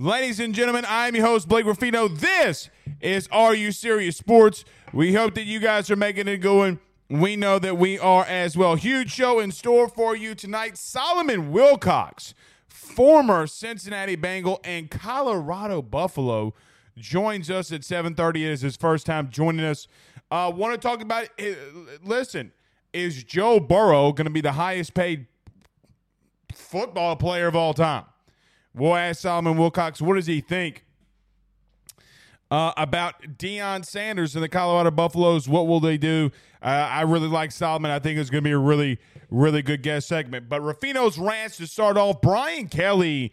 Ladies and gentlemen. I am your host, Blake Ruffino. This is Are You Serious Sports. We hope that you guys are making it going. We know that we are as well. Huge show in store for you tonight. Solomon Wilcots, former Cincinnati Bengal and Colorado Buffalo, joins us at 7:30. It is his first time joining us. Uh, Want to talk about? it? Listen, is Joe Burrow going to be the highest paid football player of all time. We'll ask Solomon Wilcots, what does he think uh, about Deion Sanders and the Colorado Buffaloes? What will they do? Uh, I really like Solomon. I think it's going to be a really, really good guest segment. But Ruffino's rants to start off. Brian Kelly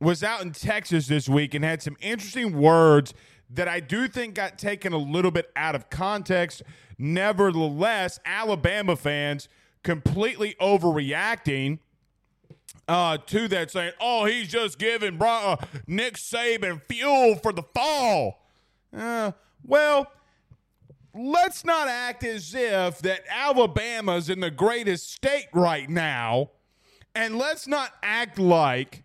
was out in Texas this week and had some interesting words that I do think got taken a little bit out of context. Nevertheless, Alabama fans completely overreacting uh, to that, saying, "Oh, he's just giving Bri- uh, Nick Saban fuel for the fall." Uh, well, let's not act as if that Alabama's in the greatest state right now, and let's not act like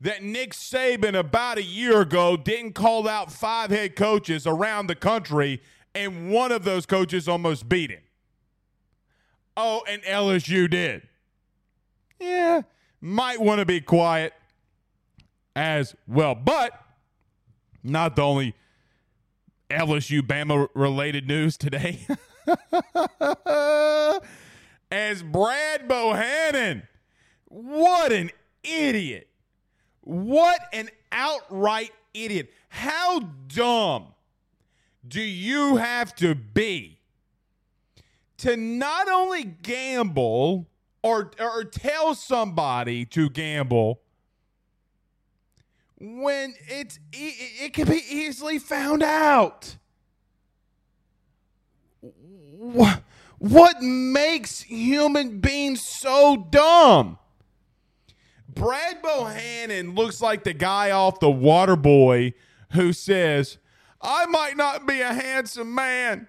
that Nick Saban about a year ago didn't call out five head coaches around the country, and one of those coaches almost beat him. Oh, and LSU did. Yeah might want to be quiet as well. But not the only LSU Bama related news today. as Brad Bohannon, what an idiot. What an outright idiot. How dumb do you have to be to not only gamble or or tell somebody to gamble when it's it, it can be easily found out. What, what makes human beings so dumb? Brad Bohannon looks like the guy off the Water Boy who says, "I might not be a handsome man.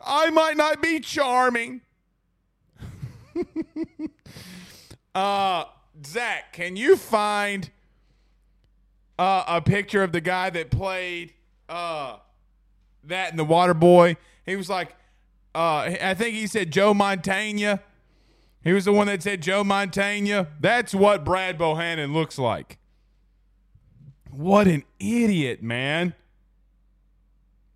I might not be charming." uh, Zach, can you find uh, a picture of the guy that played uh, that in the Water Boy? He was like, uh, I think he said Joe Montana. He was the one that said Joe Montana. That's what Brad Bohannon looks like. What an idiot, man.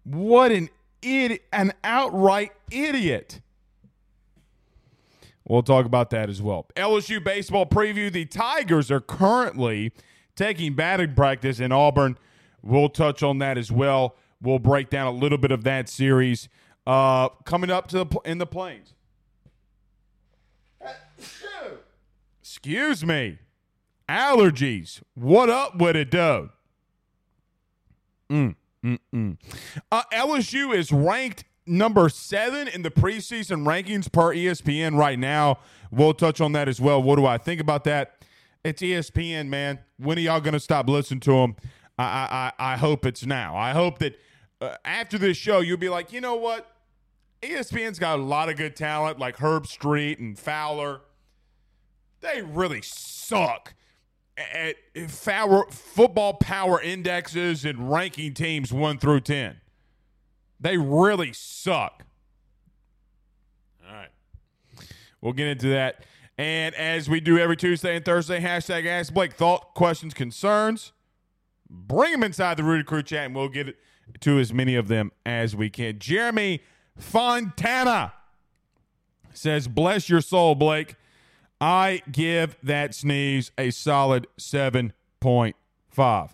What an idiot, an outright idiot. We'll talk about that as well. LSU baseball preview. The Tigers are currently taking batting practice in Auburn. We'll touch on that as well. We'll break down a little bit of that series uh, coming up to the in the plains. Excuse me. Allergies. What up with it, though? Mm, mm, mm. Uh, LSU is ranked number seven in the preseason rankings per ESPN right now. We'll touch on that as well. What do I think about that? It's ESPN, man. When are y'all going to stop listening to them? I, I, I hope it's now. I hope that uh, after this show, you'll be like, you know what? ESPN's got a lot of good talent like Herbstreit and Fowler. They really suck at football power indexes and ranking teams 1 through 10. They really suck. All right. We'll get into that. And as we do every Tuesday and Thursday, hashtag Ask Blake, thought, questions, concerns. Bring them inside the Rudy Crew chat, and we'll get to as many of them as we can. Jeremy Fontana says, Bless your soul, Blake. I give that sneeze a solid 7.5.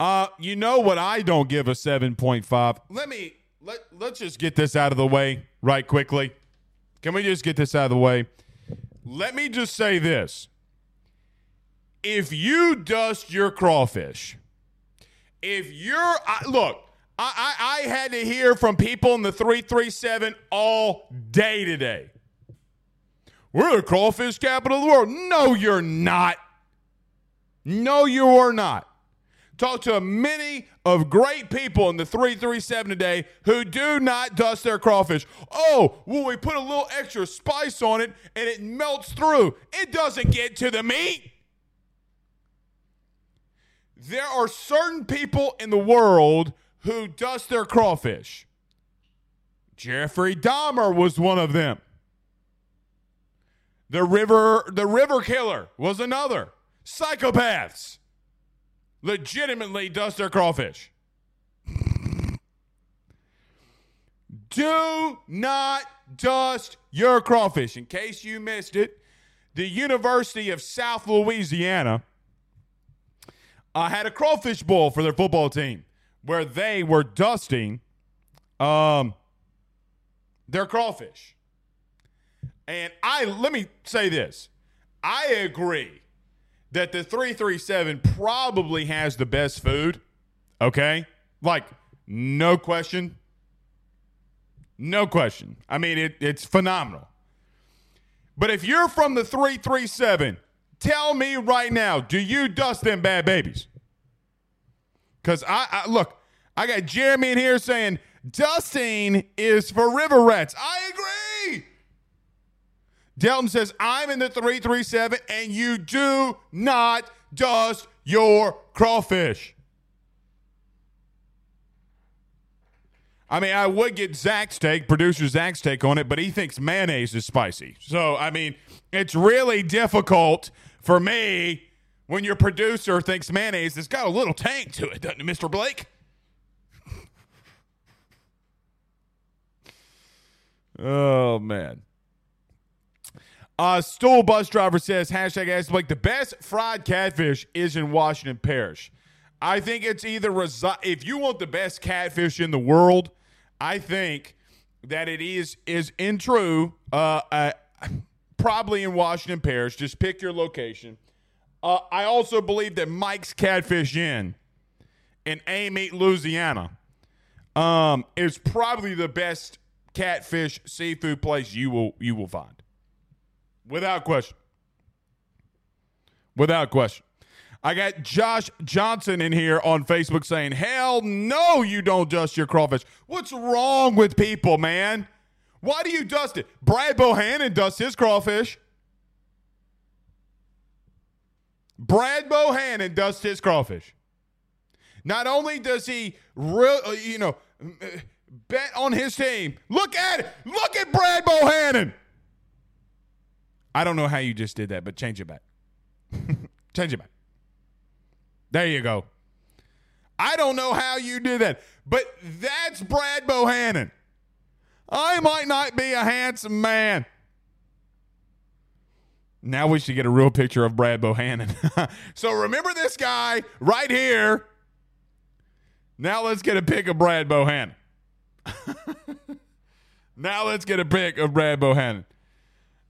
Uh, you know what I don't give a 7.5. Let me let let's just get this out of the way right quickly. Can we just get this out of the way? Let me just say this. If you dust your crawfish, if you're I, look, I, I I had to hear from people in the 337 all day today. We're the crawfish capital of the world. No, you're not. No, you are not. Talk to many of great people in the 337 today who do not dust their crawfish. Oh, well, we put a little extra spice on it and it melts through. It doesn't get to the meat. There are certain people in the world who dust their crawfish. Jeffrey Dahmer was one of them. The river, the river killer was another. Psychopaths legitimately dust their crawfish. Do not dust your crawfish. In case you missed it, the University of South Louisiana uh, had a crawfish bowl for their football team where they were dusting um, their crawfish. And I let me say this. I agree that the 337 probably has the best food. Okay? Like, no question. No question. I mean, it, it's phenomenal. But if you're from the 337, tell me right now, do you dust them bad babies? Because I, I look, I got Jeremy in here saying dusting is for river rats. I agree. Delton says, I'm in the 337 and you do not dust your crawfish. I mean, I would get Zach's take, producer Zach's take on it, but he thinks mayonnaise is spicy. So, I mean, it's really difficult for me when your producer thinks mayonnaise has got a little tang to it, doesn't it, Mr. Blake? oh, man. Uh, Stool bus driver says, hashtag ask Blake, the best fried catfish is in Washington Parish. I think it's either, resi- if you want the best catfish in the world, I think that it is, is in true, uh, uh, probably in Washington Parish. Just pick your location. Uh, I also believe that Mike's Catfish Inn in Amite, Louisiana, um, is probably the best catfish seafood place you will you will find. Without question. Without question. I got Josh Johnson in here on Facebook saying, Hell no, you don't dust your crawfish. What's wrong with people, man? Why do you dust it? Brad Bohannon dusts his crawfish. Brad Bohannon dusts his crawfish. Not only does he, uh, you know, bet on his team. Look at it. Look at Brad Bohannon. I don't know how you just did that, but change it back. change it back. There you go. I don't know how you did that, but that's Brad Bohannon. I might not be a handsome man. Now we should get a real picture of Brad Bohannon. so remember this guy right here. Now let's get a pic of Brad Bohannon. now let's get a pic of Brad Bohannon.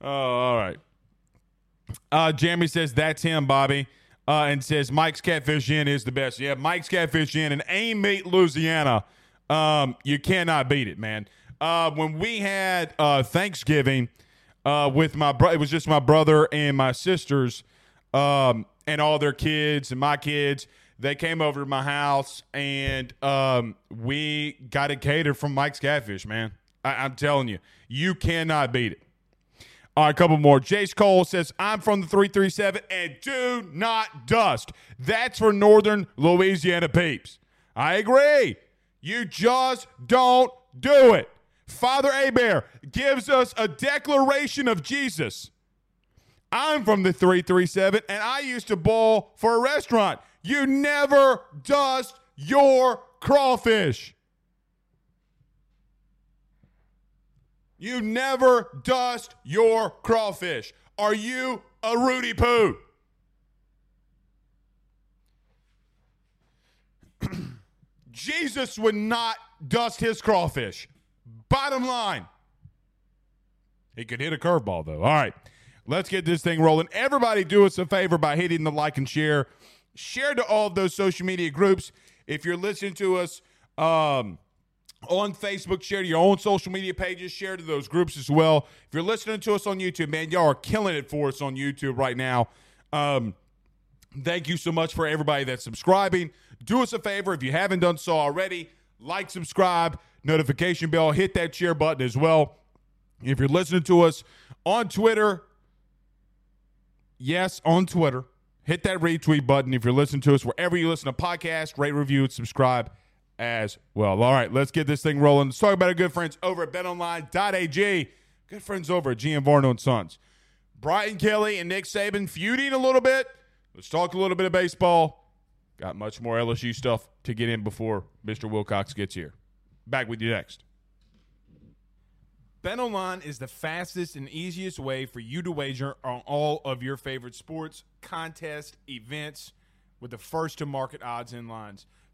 Oh, all right. Uh, Jeremy says that's him, Bobby, uh, and says Mike's Catfish Inn is the best. Yeah, Mike's Catfish Inn in Meat, Louisiana. Um, you cannot beat it, man. Uh, when we had uh, Thanksgiving uh, with my brother, it was just my brother and my sisters um, and all their kids and my kids. They came over to my house and um, we got a cater from Mike's Catfish, man. I- I'm telling you, you cannot beat it. All right, a couple more. Jace Cole says, I'm from the 337 and do not dust. That's for Northern Louisiana peeps. I agree. You just don't do it. Father Abear gives us a declaration of Jesus. I'm from the 337 and I used to bowl for a restaurant. You never dust your crawfish. You never dust your crawfish. Are you a Rudy Poo? Jesus would not dust his crawfish. Bottom line. He could hit a curveball, though. All right. Let's get this thing rolling. Everybody, do us a favor by hitting the like and share. Share to all of those social media groups. If you're listening to us um, on Facebook, share to your own social media pages, share to those groups as well. If you're listening to us on YouTube, man, y'all are killing it for us on YouTube right now. Um, thank you so much for everybody that's subscribing. Do us a favor if you haven't done so already, like, subscribe, notification bell, hit that share button as well. If you're listening to us on Twitter, yes, on Twitter, hit that retweet button. If you're listening to us wherever you listen to podcasts, rate, review, subscribe as well. All right, let's get this thing rolling. Let's talk about our good friends over at betonline.ag. Good friends over at GM Varno and Sons. Brian Kelly and Nick Saban feuding a little bit. Let's talk a little bit of baseball. Got much more LSU stuff to get in before Mr. Wilcots gets here. Back with you next. BetOnline is the fastest and easiest way for you to wager on all of your favorite sports, contests, events with the first to market odds and lines.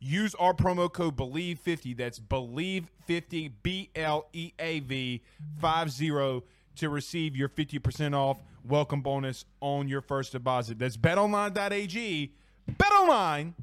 Use our promo code BLEAV50, that's BLEAV50, B L E A V 50 to receive your 50% off welcome bonus on your first deposit. That's betonline.ag. Betonline.ag.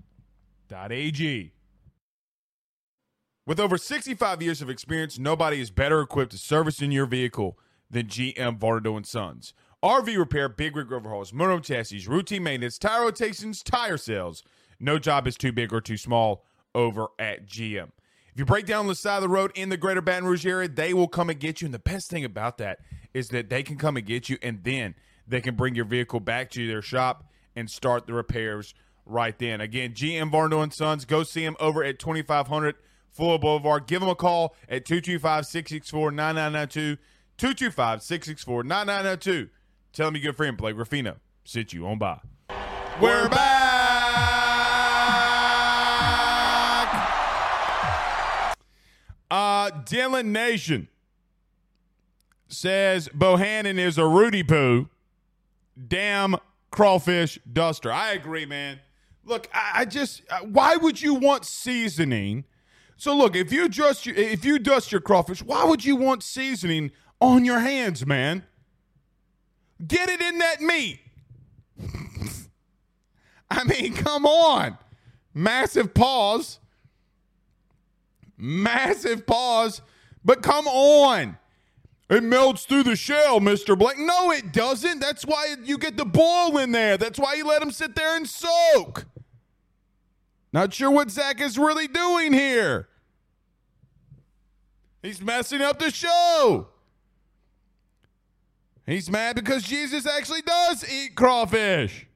With over 65 years of experience, nobody is better equipped to service in your vehicle than GM Vardo and Sons. RV repair, big rig overhauls, motor chassis, routine maintenance, tire rotations, tire sales. No job is too big or too small over at GM. If you break down the side of the road in the greater Baton Rouge area, they will come and get you. And the best thing about that is that they can come and get you and then they can bring your vehicle back to their shop and start the repairs right then. Again, GM Varno and Sons, go see them over at 2500 Fuller Boulevard. Give them a call at 225 664 9992. 225 664 9992. Tell them your good friend Blake Ruffino sent you on by. We're back. Uh, Dylan Nation says Bohannon is a Rudy Poo. Damn crawfish duster. I agree, man. Look, I, I just uh, why would you want seasoning? So look, if you just if you dust your crawfish, why would you want seasoning on your hands, man? Get it in that meat. I mean, come on. Massive pause. Massive pause. But come on. It melts through the shell, Mr. Blake. No, it doesn't. That's why you get the boil in there. That's why you let him sit there and soak. Not sure what Zach is really doing here. He's messing up the show. He's mad because Jesus actually does eat crawfish.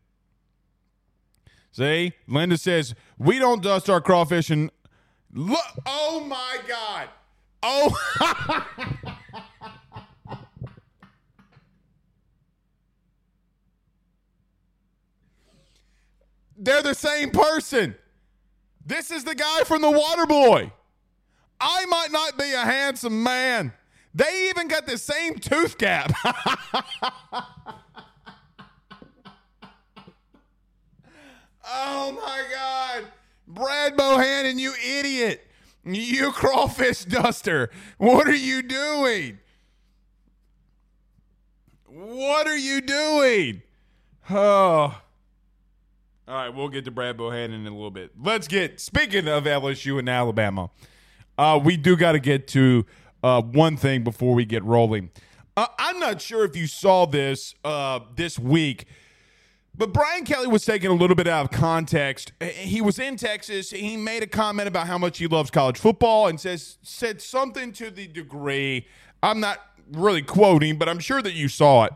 See, Linda says, We don't dust our crawfish and look. Oh my God. Oh. They're the same person. This is the guy from the Water Boy. I might not be a handsome man. They even got the same tooth gap. oh my God. Brad Bohannon, you idiot. You crawfish duster. What are you doing? What are you doing? Oh. All right, we'll get to Brad Bohannon in a little bit. Let's get, speaking of LSU and Alabama, uh, we do got to get to uh, one thing before we get rolling. Uh, I'm not sure if you saw this uh, this week, but Brian Kelly was taken a little bit out of context. He was in Texas. He made a comment about how much he loves college football and says said something to the degree I'm not really quoting, but I'm sure that you saw it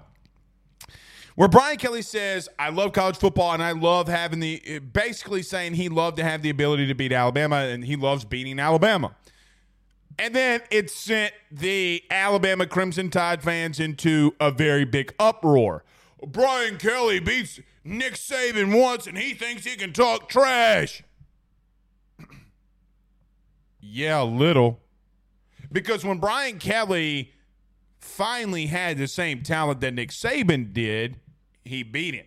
where Brian Kelly says, I love college football and I love having the basically saying he loved to have the ability to beat Alabama and he loves beating Alabama. And then it sent the Alabama Crimson Tide fans into a very big uproar. Brian Kelly beats Nick Saban once and he thinks he can talk trash. yeah, a little. Because when Brian Kelly finally had the same talent that Nick Saban did, he beat him.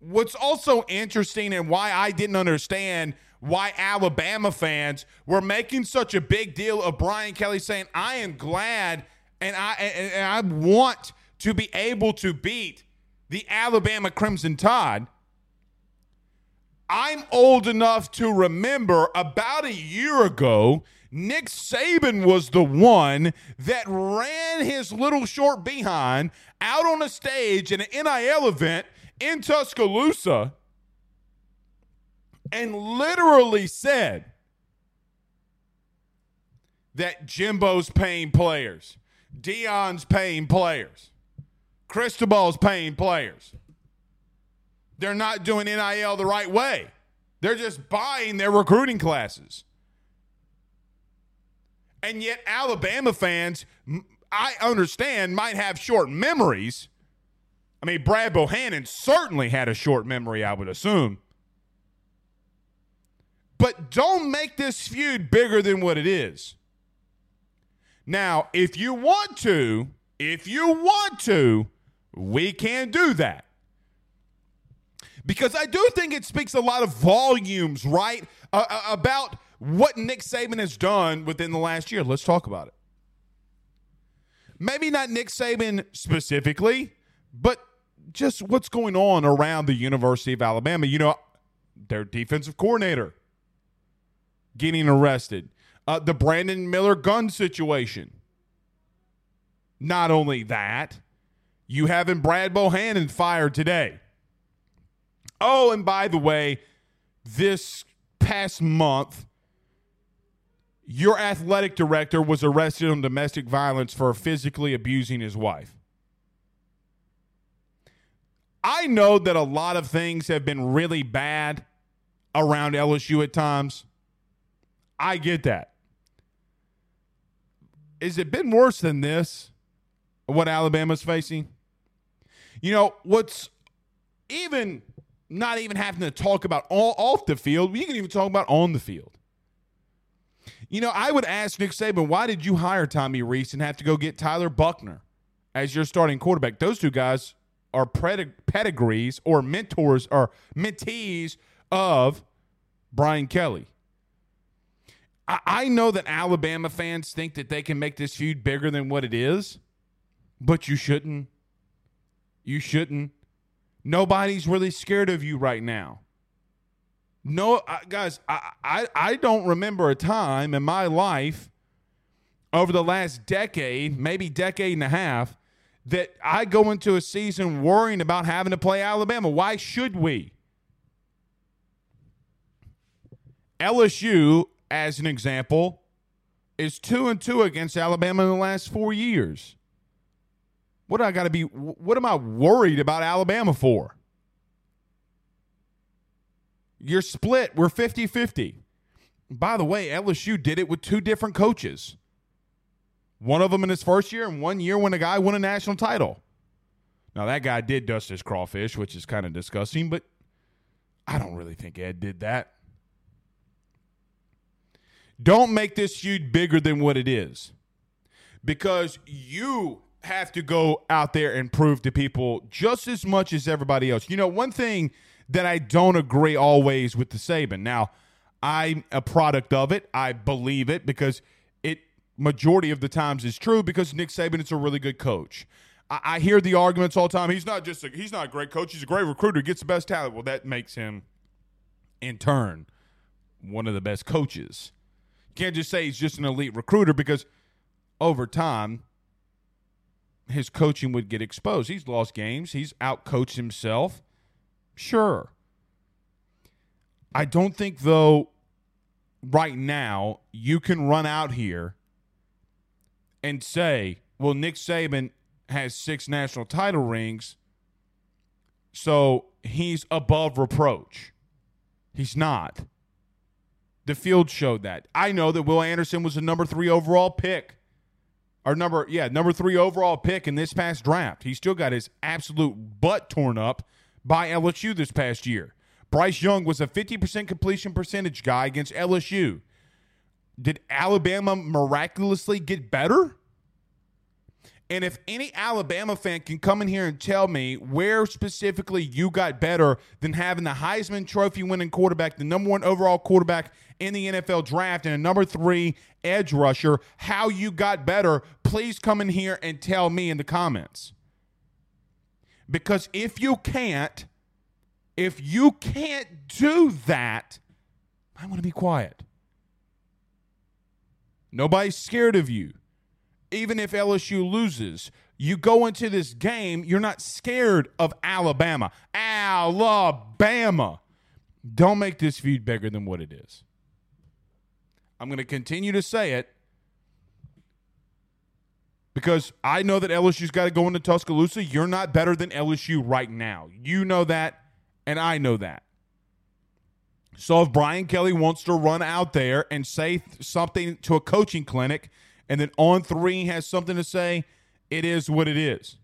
What's also interesting and why I didn't understand why Alabama fans were making such a big deal of Brian Kelly saying, I am glad and I, and I want to be able to beat the Alabama Crimson Tide. I'm old enough to remember about a year ago, Nick Saban was the one that ran his little short behind out on a stage in an NIL event in Tuscaloosa and literally said that Jimbo's paying players, Deion's paying players, Cristobal's paying players. They're not doing NIL the right way. They're just buying their recruiting classes. And yet, Alabama fans, I understand, might have short memories. I mean, Brad Bohannon certainly had a short memory, I would assume. But don't make this feud bigger than what it is. Now, if you want to, if you want to, we can't do that. Because I do think it speaks a lot of volumes, right, uh, uh about what Nick Saban has done within the last year. Let's talk about it. Maybe not Nick Saban specifically, but just what's going on around the University of Alabama. You know, their defensive coordinator getting arrested, uh, the Brandon Miller gun situation. Not only that, you having Brad Bohannon fired today. Oh, and by the way, this past month, your athletic director was arrested on domestic violence for physically abusing his wife. I know that a lot of things have been really bad around LSU at times. I get that. Is it been worse than this? What Alabama's facing? You know, what's even not even having to talk about all off the field, we can even talk about on the field. You know, I would ask Nick Saban, why did you hire Tommy Rees and have to go get Tyler Buchner as your starting quarterback? Those two guys are pedigrees or mentors or mentees of Brian Kelly. I, I know that Alabama fans think that they can make this feud bigger than what it is, but you shouldn't. You shouldn't. Nobody's really scared of you right now. No, uh, guys, I, I, I don't remember a time in my life over the last decade, maybe decade and a half, that I go into a season worrying about having to play Alabama. Why should we? LSU, as an example, is two and two against Alabama in the last four years. What do I got to be? What am I worried about Alabama for? You're split. We're 50 50. By the way, LSU did it with two different coaches. One of them in his first year, and one year when a guy won a national title. Now, that guy did dust his crawfish, which is kind of disgusting, but I don't really think Ed did that. Don't make this feud bigger than what it is because you have to go out there and prove to people just as much as everybody else. You know, one thing that I don't agree always with the Saban. Now, I'm a product of it. I believe it because it majority of the times is true because Nick Saban is a really good coach. I, I hear the arguments all the time. He's not just a, he's not a great coach. He's a great recruiter. Gets the best talent. Well, that makes him, in turn, one of the best coaches. You can't just say he's just an elite recruiter because over time his coaching would get exposed. He's lost games. He's outcoached himself. Sure. I don't think though right now you can run out here and say, well, Nick Saban has six national title rings, so he's above reproach. He's not. The field showed that. I know that Will Anderson was the number three overall pick. Or number, yeah, number three overall pick in this past draft. He still got his absolute butt torn up by LSU this past year. Bryce Young was a 50% completion percentage guy against LSU. Did Alabama miraculously get better? And if any Alabama fan can come in here and tell me where specifically you got better than having the Heisman Trophy winning quarterback, the number one overall quarterback in the NFL draft, and a number three edge rusher, how you got better, please come in here and tell me in the comments. Because if you can't, if you can't do that, I want to be quiet. Nobody's scared of you even if LSU loses, you go into this game, you're not scared of Alabama. Alabama. Don't make this feud bigger than what it is. I'm going to continue to say it because I know that LSU's got to go into Tuscaloosa. You're not better than LSU right now. You know that, and I know that. So if Brian Kelly wants to run out there and say something to a coaching clinic – and then On3 has something to say, it is what it is.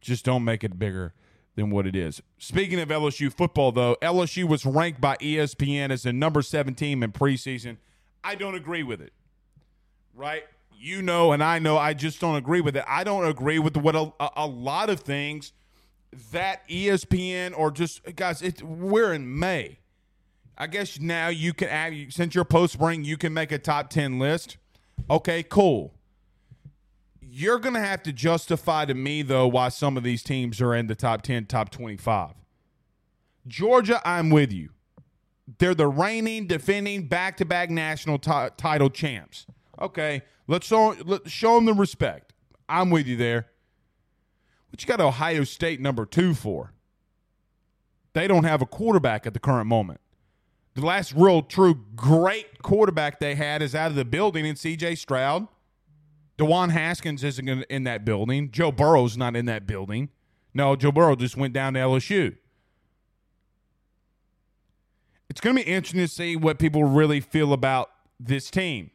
Just don't make it bigger than what it is. Speaking of LSU football, though, LSU was ranked by ESPN as the number seven team in preseason. I don't agree with it. Right? You know, and I know, I just don't agree with it. I don't agree with what a, a lot of things that ESPN or just guys. It, we're in May. I guess now you can add since you're post spring, you can make a top ten list. Okay, cool. You're going to have to justify to me, though, why some of these teams are in the top 10, top 25. Georgia, I'm with you. They're the reigning, defending, back to back national t- title champs. Okay, let's show, let's show them the respect. I'm with you there. What you got Ohio State number two for? They don't have a quarterback at the current moment. The last real true great quarterback they had is out of the building in CJ Stroud. Dwayne Haskins isn't in that building. Joe Burrow's not in that building. No, Joe Burrow just went down to LSU. It's going to be interesting to see what people really feel about this team.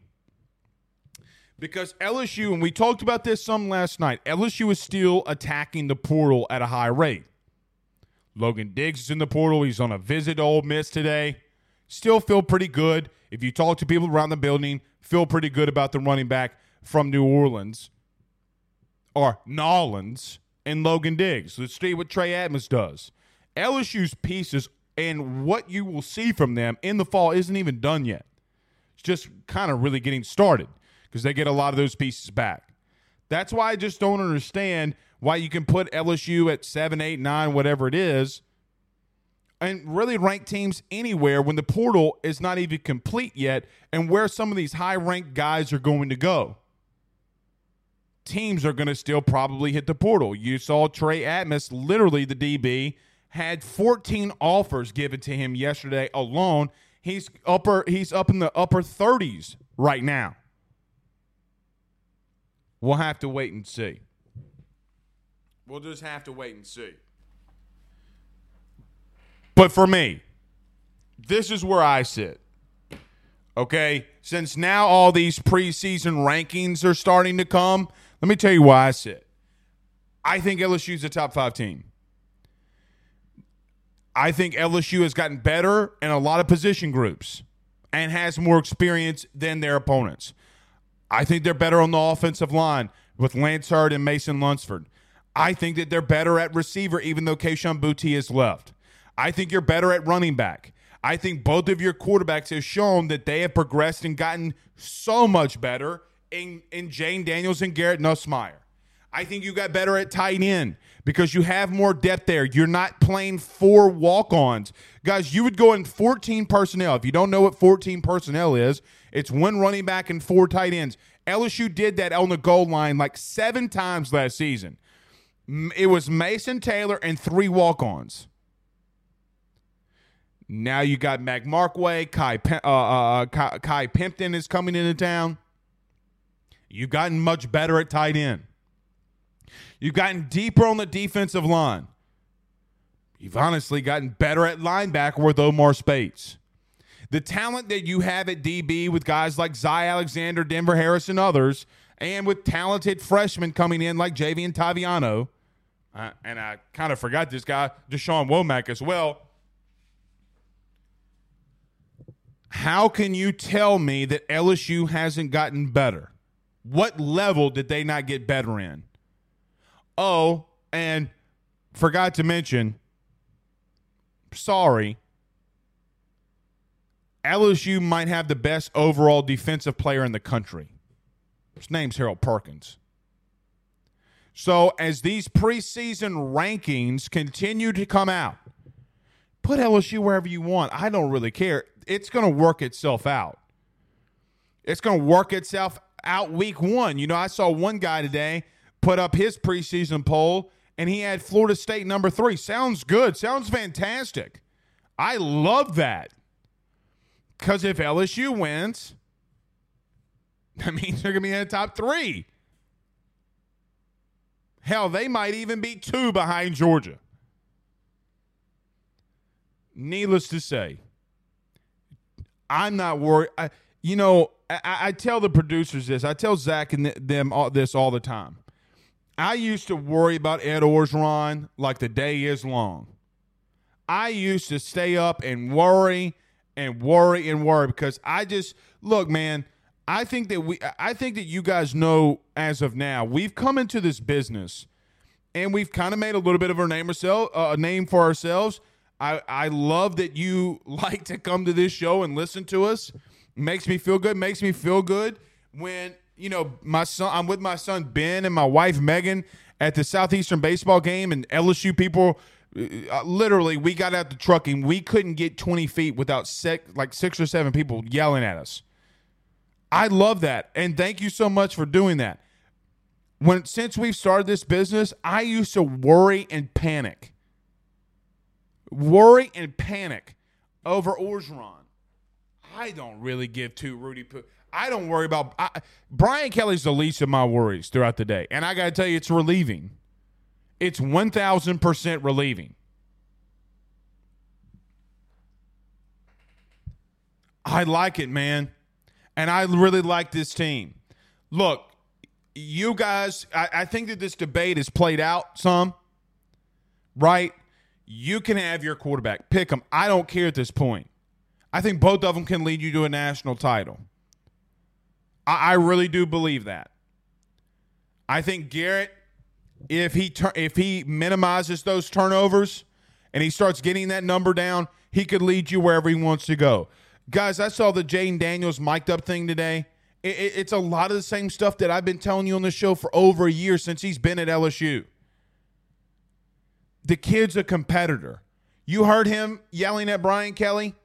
Because LSU, and we talked about this some last night, LSU is still attacking the portal at a high rate. Logan Diggs is in the portal. He's on a visit to Ole Miss today still feel pretty good. If you talk to people around the building, feel pretty good about the running back from New Orleans or Nolans and Logan Diggs. Let's see what Trey Adams does. LSU's pieces and what you will see from them in the fall isn't even done yet. It's just kind of really getting started because they get a lot of those pieces back. That's why I just don't understand why you can put LSU at seven, eight, nine, whatever it is, and really rank teams anywhere when the portal is not even complete yet and where some of these high ranked guys are going to go. Teams are going to still probably hit the portal. You saw Trey Adams, literally the DB, had 14 offers given to him yesterday alone. He's upper he's up in the upper 30s right now. We'll have to wait and see. We'll just have to wait and see. But for me, this is where I sit. Okay, since now all these preseason rankings are starting to come, let me tell you why I sit. I think LSU's a top five team. I think LSU has gotten better in a lot of position groups and has more experience than their opponents. I think they're better on the offensive line with Lance Heard and Mason Lunsford. I think that they're better at receiver, even though Kayshon Boutte has left. I think you're better at running back. I think both of your quarterbacks have shown that they have progressed and gotten so much better in, in Jayden Daniels and Garrett Nussmeier. I think you got better at tight end because you have more depth there. You're not playing four walk ons. Guys, you would go in 14 personnel. If you don't know what 14 personnel is, it's one running back and four tight ends. LSU did that on the goal line like seven times last season. It was Mason Taylor and three walk ons. Now you got Mac Markway, Kai, uh, uh, uh, Kai, Kai Pimpton is coming into town. You've gotten much better at tight end. You've gotten deeper on the defensive line. You've honestly gotten better at linebacker with Omar Speights. The talent that you have at DB with guys like Zy Alexander, Denver Harris, and others, and with talented freshmen coming in like Javien Toviano, uh, and I kind of forgot this guy, Deshaun Womack, as well. How can you tell me that LSU hasn't gotten better? What level did they not get better in? Oh, and forgot to mention, sorry, LSU might have the best overall defensive player in the country. His name's Harold Perkins. So, as these preseason rankings continue to come out, put LSU wherever you want. I don't really care. It's going to work itself out. It's going to work itself out week one. You know, I saw one guy today put up his preseason poll, and he had Florida State number three. Sounds good. Sounds fantastic. I love that. Because if LSU wins, that means they're going to be in the top three. Hell, they might even be two behind Georgia. Needless to say, I'm not worried. I, you know, I, I, tell the producers this. I tell Zach and them all, this all the time. I used to worry about Ed Orgeron like the day is long. I used to stay up and worry and worry and worry because I just look, man. I think that we, I think that you guys know as of now, we've come into this business and we've kind of made a little bit of a name ourselves, uh, a name for ourselves. I, I love that you like to come to this show and listen to us. Makes me feel good. Makes me feel good when you know, my son, I'm with my son Ben and my wife Megan at the Southeastern baseball game, and LSU people. Uh, literally, we got out the truck and we couldn't get 20 feet without six, like six or seven people yelling at us. I love that, and thank you so much for doing that. When since we've started this business, I used to worry and panic, worry and panic over Orgeron. I don't really give two Rudy. I don't worry about I, Brian Kelly's the least of my worries throughout the day, and I got to tell you, it's relieving. It's one thousand percent relieving. I like it, man, and I really like this team. Look, you guys, I, I think that this debate is played out some, right? You can have your quarterback, pick them. I don't care at this point. I think both of them can lead you to a national title. I, I really do believe that. I think Garrett, if he tur- if he minimizes those turnovers and he starts getting that number down, he could lead you wherever he wants to go. Guys, I saw the Jayden Daniels mic'd up thing today. It, it, it's a lot of the same stuff that I've been telling you on the show for over a year since he's been at LSU. The kid's a competitor. You heard him yelling at Brian Kelly.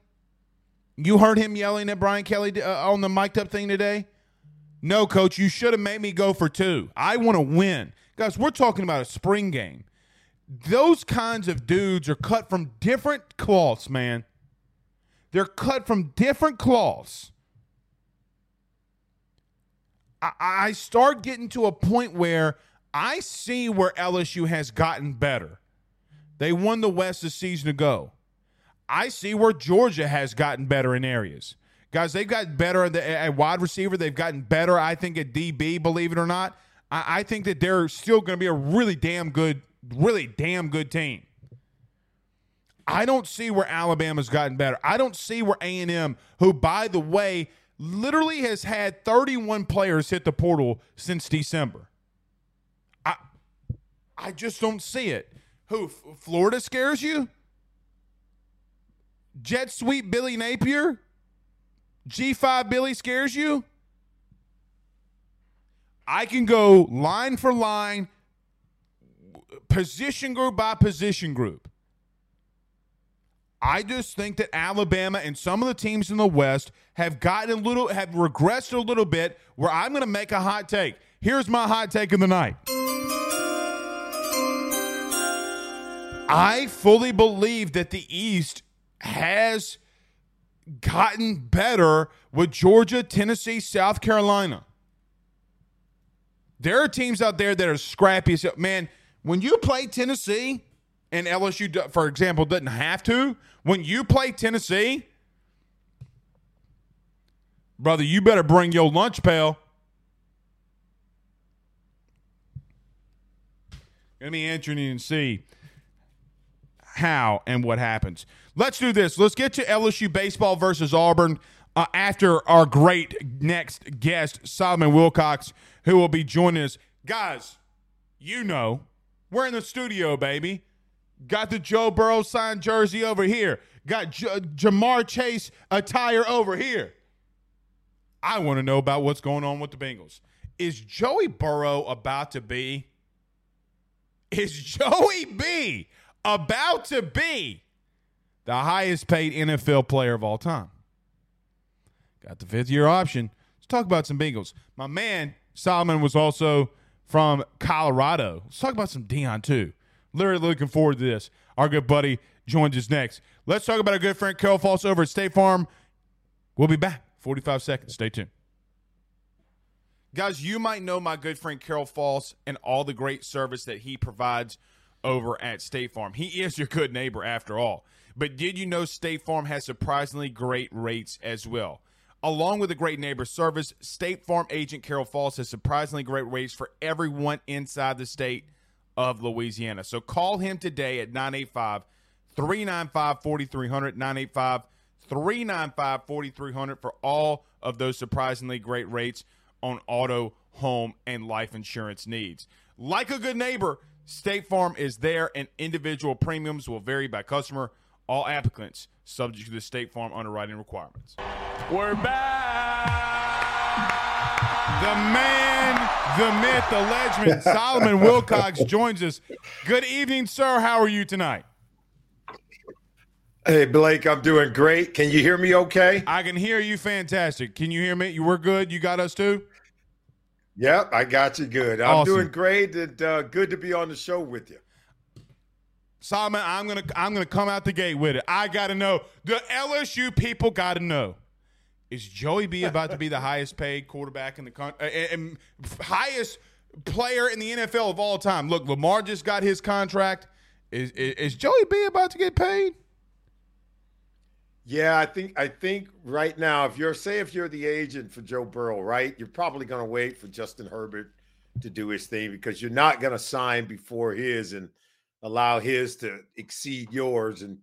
You heard him yelling at Brian Kelly uh, on the mic'd up thing today. No, coach, you should have made me go for two. I want to win. Guys, we're talking about a spring game. Those kinds of dudes are cut from different cloths, man. They're cut from different cloths. I, I start getting to a point where I see where LSU has gotten better. They won the West a season ago. I see where Georgia has gotten better in areas. Guys, they've gotten better at, the, at wide receiver. They've gotten better, I think, at DB, believe it or not. I, I think that they're still going to be a really damn good, really damn good team. I don't see where Alabama's gotten better. I don't see where A&M, who, by the way, literally has had 31 players hit the portal since December. I, I just don't see it. Who, Florida scares you? Jet Sweep Billy Napier? G5 Billy scares you? I can go line for line, position group by position group. I just think that Alabama and some of the teams in the West have gotten a little, have regressed a little bit. Where I'm going to make a hot take. Here's my hot take of the night. I fully believe that the East has gotten better with Georgia, Tennessee, South Carolina. There are teams out there that are scrappy. Man, when you play Tennessee, and LSU, for example, doesn't have to, when you play Tennessee, brother, you better bring your lunch pail. Let me interesting and see how and what happens. Let's do this. Let's get to LSU baseball versus Auburn uh, after our great next guest, Solomon Wilcots, who will be joining us. Guys, you know, we're in the studio, baby. Got the Joe Burrow signed jersey over here. Got J- Ja'Marr Chase attire over here. I want to know about what's going on with the Bengals. Is Joey Burrow about to be? Is Joey B about to be the highest paid NFL player of all time? Got the fifth year option. Let's talk about some Bengals. My man Solomon was also from Colorado. Let's talk about some Deion too. Literally looking forward to this. Our good buddy joins us next. Let's talk about our good friend Carol Falls over at State Farm. We'll be back. 45 seconds. Stay tuned. Guys, you might know my good friend Carol Falls and all the great service that he provides over at State Farm. He is your good neighbor after all. But did you know State Farm has surprisingly great rates as well? Along with a great neighbor service, State Farm agent Carol Falls has surprisingly great rates for everyone inside the state of Louisiana. So call him today at 985 395 4300. 985 395 4300 for all of those surprisingly great rates on auto, home, and life insurance needs. Like a good neighbor, State Farm is there, and individual premiums will vary by customer. All applicants subject to the State Farm underwriting requirements. We're back. The man, the myth, the legend, Solomon Wilcots joins us. Good evening, sir. How are you tonight? Hey, Blake, I'm doing great. Can you hear me okay? I can hear you fantastic. Can you hear me? You were good. You got us too? Yep, I got you good. I'm awesome. doing great and uh, good to be on the show with you. Solomon, I'm gonna I'm gonna come out the gate with it. I gotta know. The LSU people gotta know. Is Joey B about to be the highest paid quarterback in the country uh, and highest player in the NFL of all time? Look, Lamar just got his contract. Is, is, is Joey B about to get paid? Yeah, I think I think right now, if you're say if you're the agent for Joe Burrow, right, you're probably going to wait for Justin Herbert to do his thing because you're not going to sign before his and allow his to exceed yours. And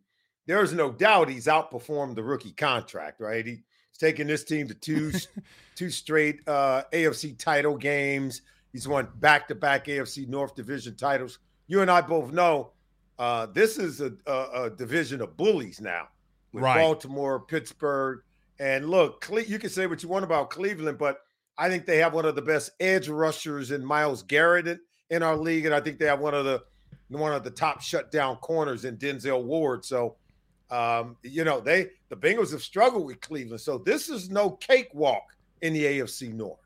there's no doubt he's outperformed the rookie contract, right? He's taken this team to two two straight uh, AFC title games. He's won back to back AFC North Division titles. You and I both know uh, this is a, a, a, division of bullies now with right. Baltimore, Pittsburgh, and look, Cle- you can say what you want about Cleveland, but I think they have one of the best edge rushers in Myles Garrett in, in our league, and I think they have one of the one of the top shutdown corners in Denzel Ward. So um, you know, they the Bengals have struggled with Cleveland, so this is no cakewalk in the AFC North.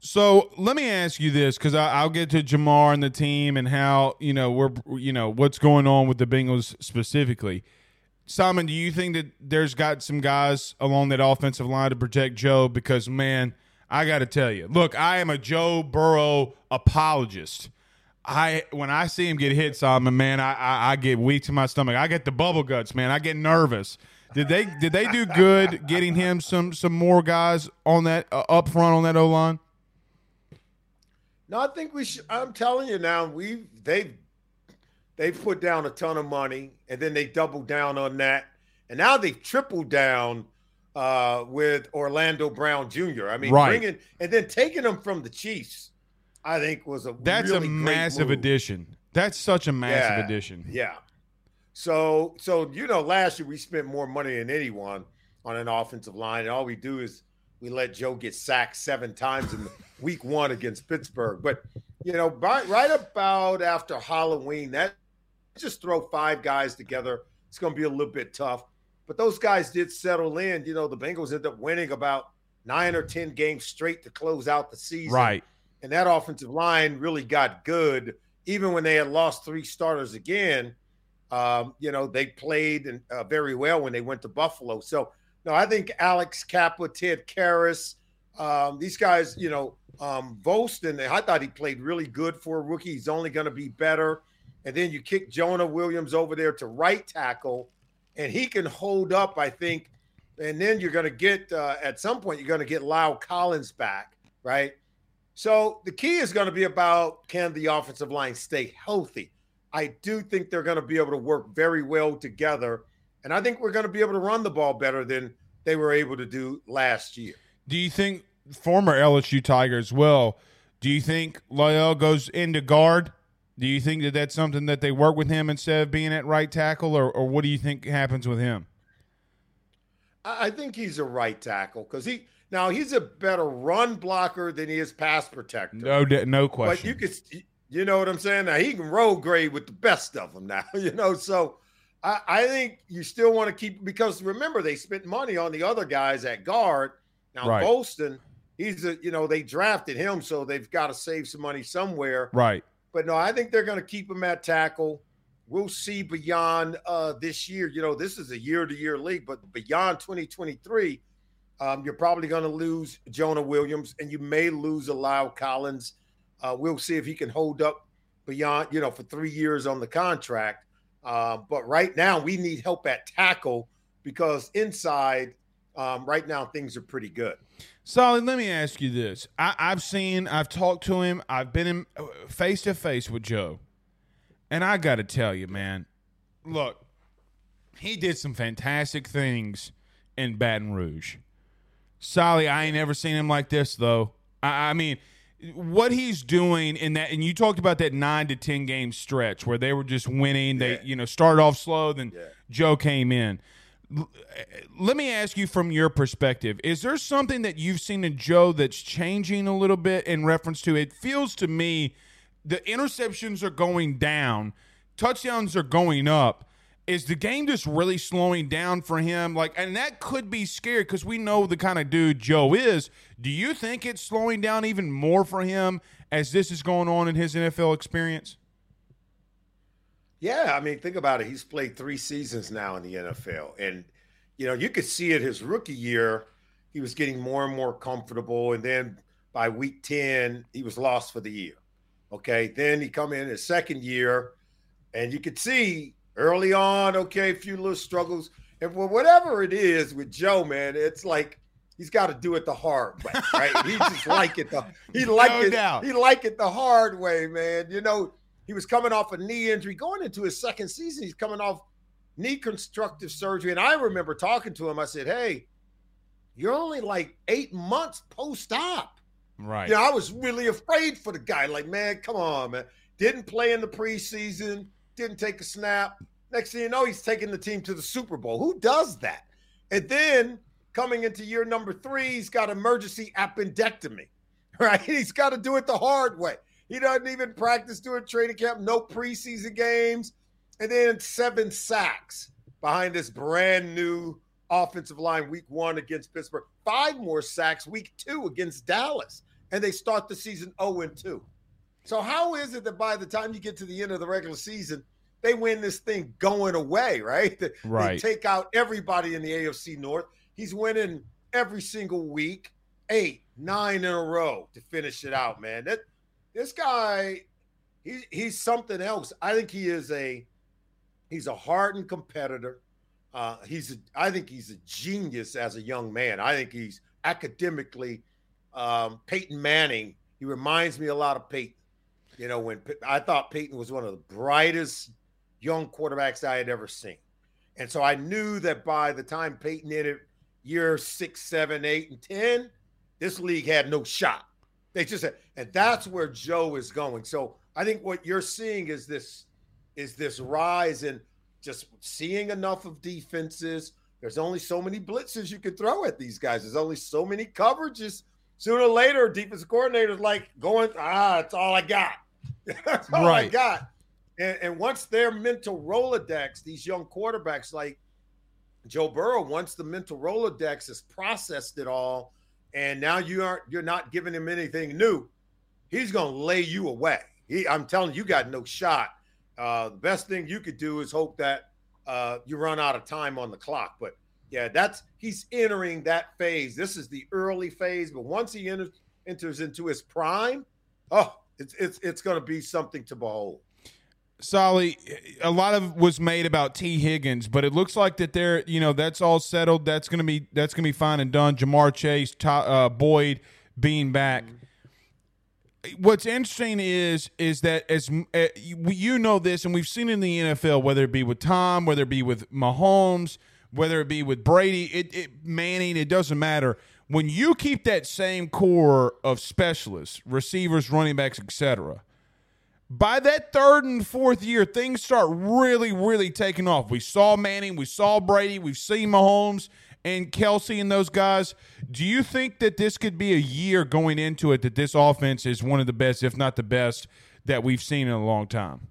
So let me ask you this, because I'll get to Ja'Marr and the team and how you know we're you know what's going on with the Bengals specifically. Simon, do you think that there's got some guys along that offensive line to protect Joe? Because man, I got to tell you, look, I am a Joe Burrow apologist. I when I see him get hit, Simon, man, I, I, I get weak to my stomach. I get the bubble guts, man. I get nervous. Did they did they do good getting him some some more guys on that uh, up front on that O line? No, I think we should. I'm telling you now, we they put down a ton of money, and then they doubled down on that, and now they've tripled down uh, with Orlando Brown Jr. I mean, Right. bringing and then taking them from the Chiefs, I think was a That's really a massive addition. That's such a massive Yeah. addition. Yeah. So so you know, last year we spent more money than anyone on an offensive line, and all we do is we let Joe get sacked seven times in week one against Pittsburgh. But you know, by, right about after Halloween, that just throw five guys together. It's going to be a little bit tough. But those guys did settle in. You know, the Bengals ended up winning about nine or ten games straight to close out the season Right. and that offensive line really got good even when they had lost three starters again um, you know they played and, uh, very well when they went to buffalo so no i think alex Cappa ted karras um, these guys you know um, Volson, i thought he played really good for a rookie he's only going to be better and then you kick jonah williams over there to right tackle and he can hold up i think and then you're going to get uh, at some point you're going to get La'el collins back right so the key is going to be about can the offensive line stay healthy? I do think they're going to be able to work very well together. And I think we're going to be able to run the ball better than they were able to do last year. Do you think former LSU Tiger as well? Do you think La'el goes into guard? Do you think that that's something that they work with him instead of being at right tackle, or, or what do you think happens with him? I think he's a right tackle because he now he's a better run blocker than he is pass protector. No, no question. but you could, you know what I'm saying? Now he can roll grade with the best of them now, you know. So I, I think you still want to keep because remember they spent money on the other guys at guard. Now Right. Volson, he's a you know they drafted him, so they've got to save some money somewhere. right. But no, I think they're going to keep him at tackle. We'll see beyond uh, this year. You know, this is a year-to-year league, but beyond 2023, um, you're probably going to lose Jonah Williams, and you may lose a La'el Collins. Uh, we'll see if he can hold up beyond, you know, for three years on the contract. Uh, but right now, we need help at tackle because inside, um, right now, things are pretty good. Solid. Let me ask you this: I, I've seen, I've talked to him, I've been in face to face with Joe, and I got to tell you, man, look, he did some fantastic things in Baton Rouge. Solly, I ain't ever seen him like this though. I, I mean, what he's doing in that, and you talked about that nine to ten game stretch where they were just winning. They, Yeah. you know, started off slow, then Yeah. Joe came in. L- eh, Let me ask you from your perspective: Is there something that you've seen in Joe that's changing a little bit in reference to? It feels to me the interceptions are going down, touchdowns are going up. Is the game just really slowing down for him? Like, and that could be scary because we know the kind of dude Joe is. Do you think it's slowing down even more for him as this is going on in his NFL experience? Yeah, I mean, think about it. He's played three seasons now in the NFL, and you know you could see it. His rookie year, he was getting more and more comfortable, and then by week ten, he was lost for the year. Okay, then he come in his second year, and you could see early on. Okay, a few little struggles, and for whatever it is with Joe, man, it's like he's got to do it the hard way, right? he just like it the he like No it doubt. he like it the hard way, man. You know, he was coming off a knee injury going into his second season. He's coming off knee constructive surgery. And I remember talking to him. I said, Hey, you're only like eight months post op. Right. You know, I was really afraid for the guy. Like, man, come on, man. Didn't play in the preseason, didn't take a snap. Next thing you know, he's taking the team to the Super Bowl. Who does that? And then coming into year number three, he's got emergency appendectomy, right? He's got to do it the hard way. He doesn't even practice doing training camp, no preseason games, and then seven sacks behind this brand new offensive line week one against Pittsburgh. Five more sacks week two against Dallas, and they start the season 0 and 2. So, how is it that by the time you get to the end of the regular season, they win this thing going away, right? They, right. They take out everybody in the AFC North. He's winning every single week, eight, nine in a row to finish it out, man. That this guy, he he's something else. I think he is a he's a hardened competitor. Uh, he's a, I think he's a genius as a young man. I think he's academically um, Peyton Manning. He reminds me a lot of Peyton. You know, when I thought Peyton was one of the brightest young quarterbacks I had ever seen. And so I knew that by the time Peyton entered year six, seven, eight, and 10, this league had no shot. They just said, and that's where Joe is going. So I think what you're seeing is this is this rise in just seeing enough of defenses. There's only so many blitzes you can throw at these guys. There's only so many coverages. Sooner or later, defensive coordinators like going, ah, that's all I got. that's all right. I got. And, and once their mental Rolodex, these young quarterbacks like Joe Burrow, once the mental Rolodex has processed it all, and now you aren't you're not giving him anything new, he's gonna lay you away. He, I'm telling you, you got no shot. Uh, the best thing you could do is hope that uh, you run out of time on the clock. But yeah, that's he's entering that phase. This is the early phase, but once he enters enters into his prime, oh, it's it's it's going to be something to behold. Solly, a lot of was made about Tee Higgins, but it looks like that they're you know that's all settled. That's gonna be that's gonna be fine and done. Ja'Marr Chase, uh, Boyd being back. What's interesting is is that as uh, you know this, and we've seen in the NFL, whether it be with Tom, whether it be with Mahomes, whether it be with Brady, it, it Manning, it doesn't matter. When you keep that same core of specialists, receivers, running backs, etc by that third and fourth year, things start really, really taking off. We saw Manning, we saw Brady, we've seen Mahomes and Kelce and those guys. Do you think that this could be a year going into it that this offense is one of the best, if not the best, that we've seen in a long time?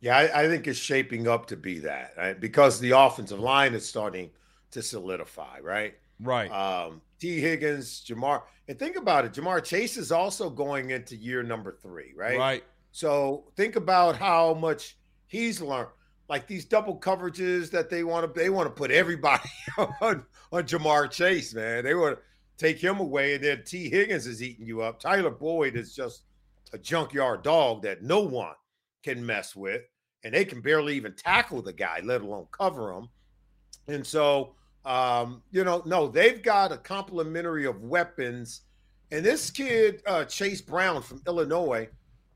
Yeah, I, I think it's shaping up to be that right? because the offensive line is starting to solidify, right? Right. Um, Tee Higgins, Ja'Marr, and think about it. Ja'Marr Chase is also going into year number three, right? Right. So think about how much he's learned. Like these double coverages that they want to, they want to put everybody on on Ja'Marr Chase, man. They want to take him away, and then Tee Higgins is eating you up. Tyler Boyd is just a junkyard dog that no one can mess with, and they can barely even tackle the guy, let alone cover him. And so um, you know, no, they've got a complementary of weapons. And this kid, uh, Chase Brown from Illinois,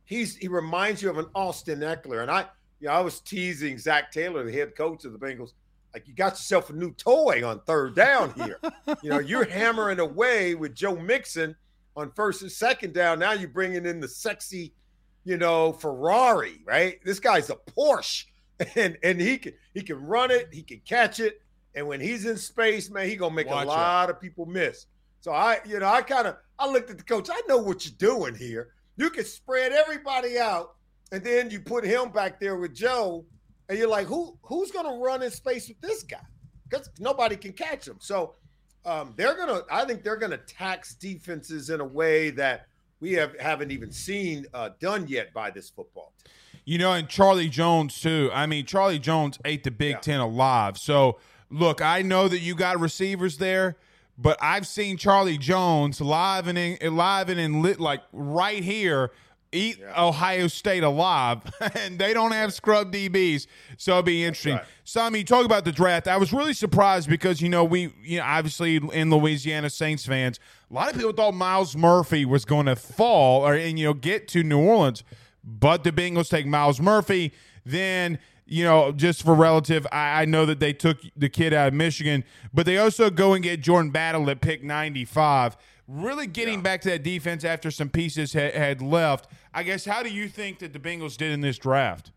he's he reminds you of an Austin Ekeler. And I, you know, I was teasing Zac Taylor, the head coach of the Bengals, like you got yourself a new toy on third down here. you know, you're hammering away with Joe Mixon on first and second down. Now you're bringing in the sexy, you know, Ferrari, right? This guy's a Porsche, and and he can he can run it, he can catch it. And when he's in space, man, he gonna make Watch a lot of people miss. So I, you know, I kind of I looked at the coach. I know what you're doing here. You can spread everybody out, and then you put him back there with Joe, and you're like, who who's gonna run in space with this guy? Because nobody can catch him. So um, they're gonna. I think they're gonna tax defenses in a way that we have haven't even seen uh, done yet by this football team. You know, and Charlie Jones too. I mean, Charlie Jones ate the Big yeah. Ten alive. So look, I know that you got receivers there, but I've seen Charlie Jones live and in, live and in lit like right here eat yeah. Ohio State alive, and they don't have scrub DBs, so it'll be interesting. Right. Sammy, talk about the draft. I was really surprised because you know we, you know, obviously in Louisiana Saints fans, a lot of people thought Myles Murphy was going to fall or and you know get to New Orleans, but the Bengals take Myles Murphy. Then you know, just for relative, I, I, know that they took the kid out of Michigan, but they also go and get Jordan Battle at pick 95. Really getting yeah. back to that defense after some pieces ha- had left. I guess, how do you think that the Bengals did in this draft?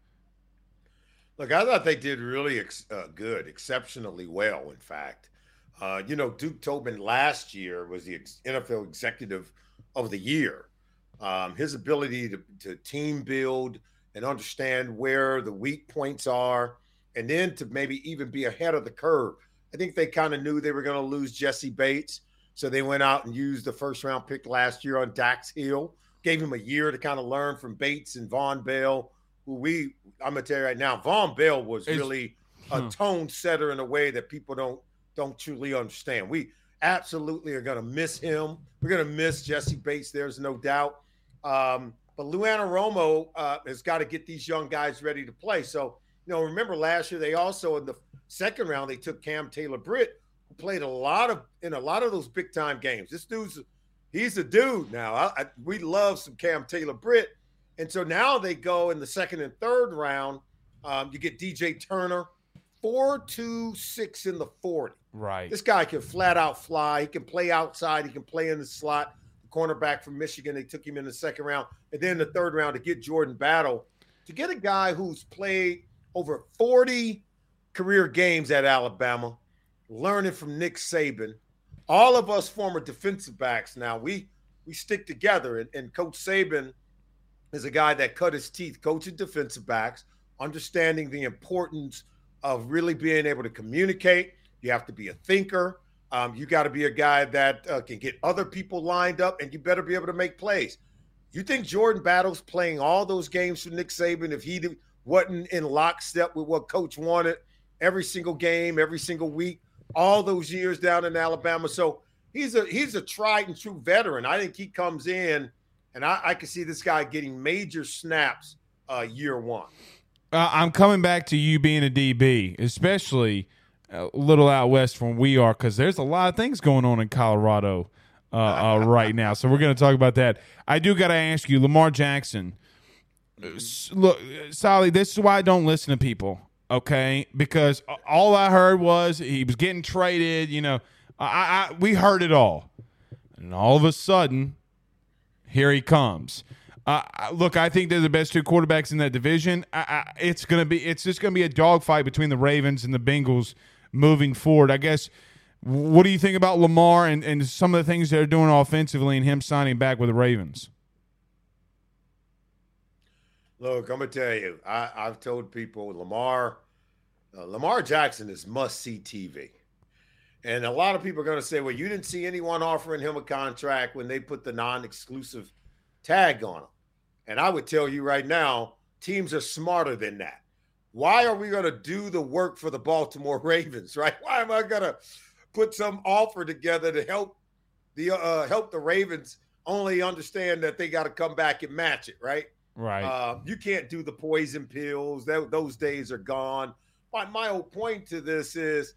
Look, I thought they did really ex- uh, good, exceptionally well, in fact. Uh, you know, Duke Tobin last year was the ex- NFL Executive of the Year. Um, his ability to, to team build – and understand where the weak points are, and then to maybe even be ahead of the curve. I think they kind of knew they were going to lose Jessie Bates, so they went out and used the first round pick last year on Dax Hill, gave him a year to kind of learn from Bates and Vonn Bell who we I'm gonna tell you right now, Vonn Bell was It's- really a Hmm. tone setter in a way that people don't don't truly understand. We absolutely are gonna miss him. We're gonna miss Jessie Bates. There's no doubt. Um, but Lou Anarumo uh, has got to get these young guys ready to play. So you know, remember last year they also in the second round they took Cam Taylor Britt, who played a lot of in a lot of those big time games. This dude's he's a dude now. I, I, we love some Cam Taylor Britt. And so now they go in the second and third round. Um, you get DJ Turner, four, two, six in the 40. Right. This guy can flat out fly. He can play outside. He can play in the slot. Cornerback from Michigan, they took him in the second round. And then the third round to get Jordan Battle. To get a guy who's played over 40 career games at Alabama, learning from Nick Saban. All of us former defensive backs now, we we stick together. And, and Coach Saban is a guy that cut his teeth coaching defensive backs, understanding the importance of really being able to communicate. You have to be a thinker. Um, you got to be a guy that uh, can get other people lined up, and you better be able to make plays. You think Jordan Battles playing all those games for Nick Saban if he wasn't in lockstep with what coach wanted every single game, every single week, all those years down in Alabama? So he's a he's a tried and true veteran. I think he comes in, and I, I can see this guy getting major snaps uh, year one. Uh, I'm coming back to you being a DB, especially a little out west from we are, because there's a lot of things going on in Colorado uh, uh, right now. So we're going to talk about that. I do got to ask you, Lamar Jackson. Look, Solly, this is why I don't listen to people. Okay, because all I heard was he was getting traded. You know, I, I we heard it all, and all of a sudden, here he comes. Uh, look, I think they're the best two quarterbacks in that division. I, I, it's gonna be, it's just gonna be a dogfight between the Ravens and the Bengals moving forward. I guess. What do you think about Lamar and, and some of the things they're doing offensively and him signing back with the Ravens? Look, I'm gonna tell you, I, I've told people Lamar, uh, Lamar Jackson is must see TV, and a lot of people are gonna say, well, you didn't see anyone offering him a contract when they put the non-exclusive tag on him, and I would tell you right now, teams are smarter than that. Why are we gonna do the work for the Baltimore Ravens? Right? Why am I gonna put some offer together to help the uh, help the Ravens? Only understand that they got to come back and match it, right? Right. Uh, you can't do the poison pills. Tho- those days are gone. But my whole point to this is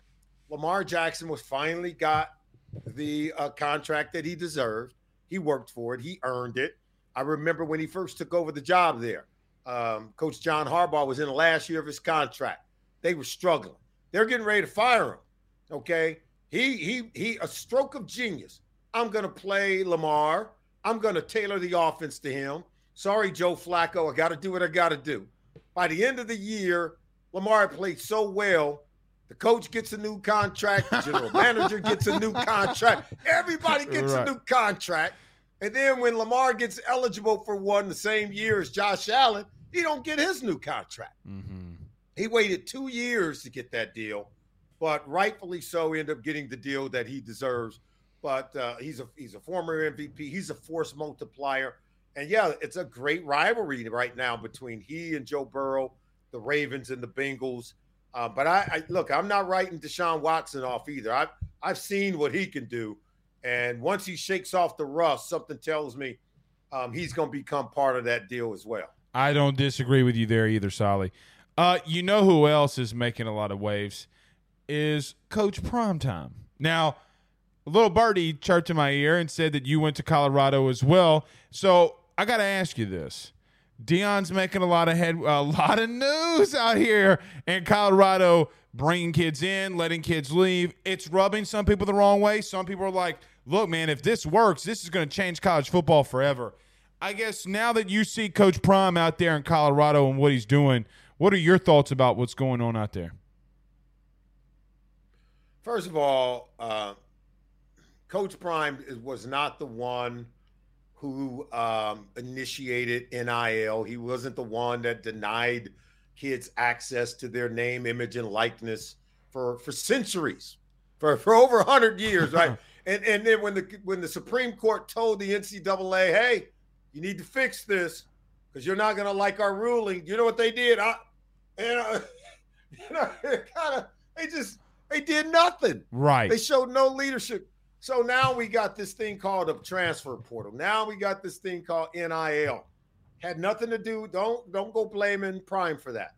Lamar Jackson was finally got the uh, contract that he deserved. He worked for it. He earned it. I remember when he first took over the job there. Um, Coach John Harbaugh was in the last year of his contract. They were struggling. They're getting ready to fire him. Okay, he he he a stroke of genius. I'm going to play Lamar. I'm going to tailor the offense to him. Sorry, Joe Flacco. I got to do what I got to do. By the end of the year, Lamar played so well. The coach gets a new contract. The general manager gets a new contract. Everybody gets Right. a new contract. And then when Lamar gets eligible for one the same year as Josh Allen, he don't get his new contract. mm-hmm. He waited two years to get that deal, but rightfully so, he ended up getting the deal that he deserves. But uh, he's a he's a former MVP. He's a force multiplier, and yeah, it's a great rivalry right now between he and Joe Burrow, the Ravens and the Bengals. Uh, but I, I look, I'm not writing Deshaun Watson off either. I've I've seen what he can do, and once he shakes off the rust, something tells me um, he's going to become part of that deal as well. I don't disagree with you there either, Solly. Uh, you know who else is making a lot of waves is Coach Primetime. Now, little birdie chirped in my ear and said that you went to Colorado as well. So I got to ask you this: Deion's making a lot of head, a lot of news out here in Colorado, bringing kids in, letting kids leave. It's rubbing some people the wrong way. Some people are like, "Look, man, if this works, this is going to change college football forever." I guess now that you see Coach Prime out there in Colorado and what he's doing, what are your thoughts about what's going on out there? First of all, uh, Coach Prime was not the one who um, initiated NIL. He wasn't the one that denied kids access to their name, image, and likeness for for centuries, for for over hundred years, right? and and then when the when the Supreme Court told the NCAA, "Hey, you need to fix this," because you're not going to like our ruling. You know what they did? I, you know, you know, kind of they just they did nothing. Right. They showed no leadership. So now we got this thing called a transfer portal. Now we got this thing called NIL. Had nothing to do. Don't don't go blaming Prime for that.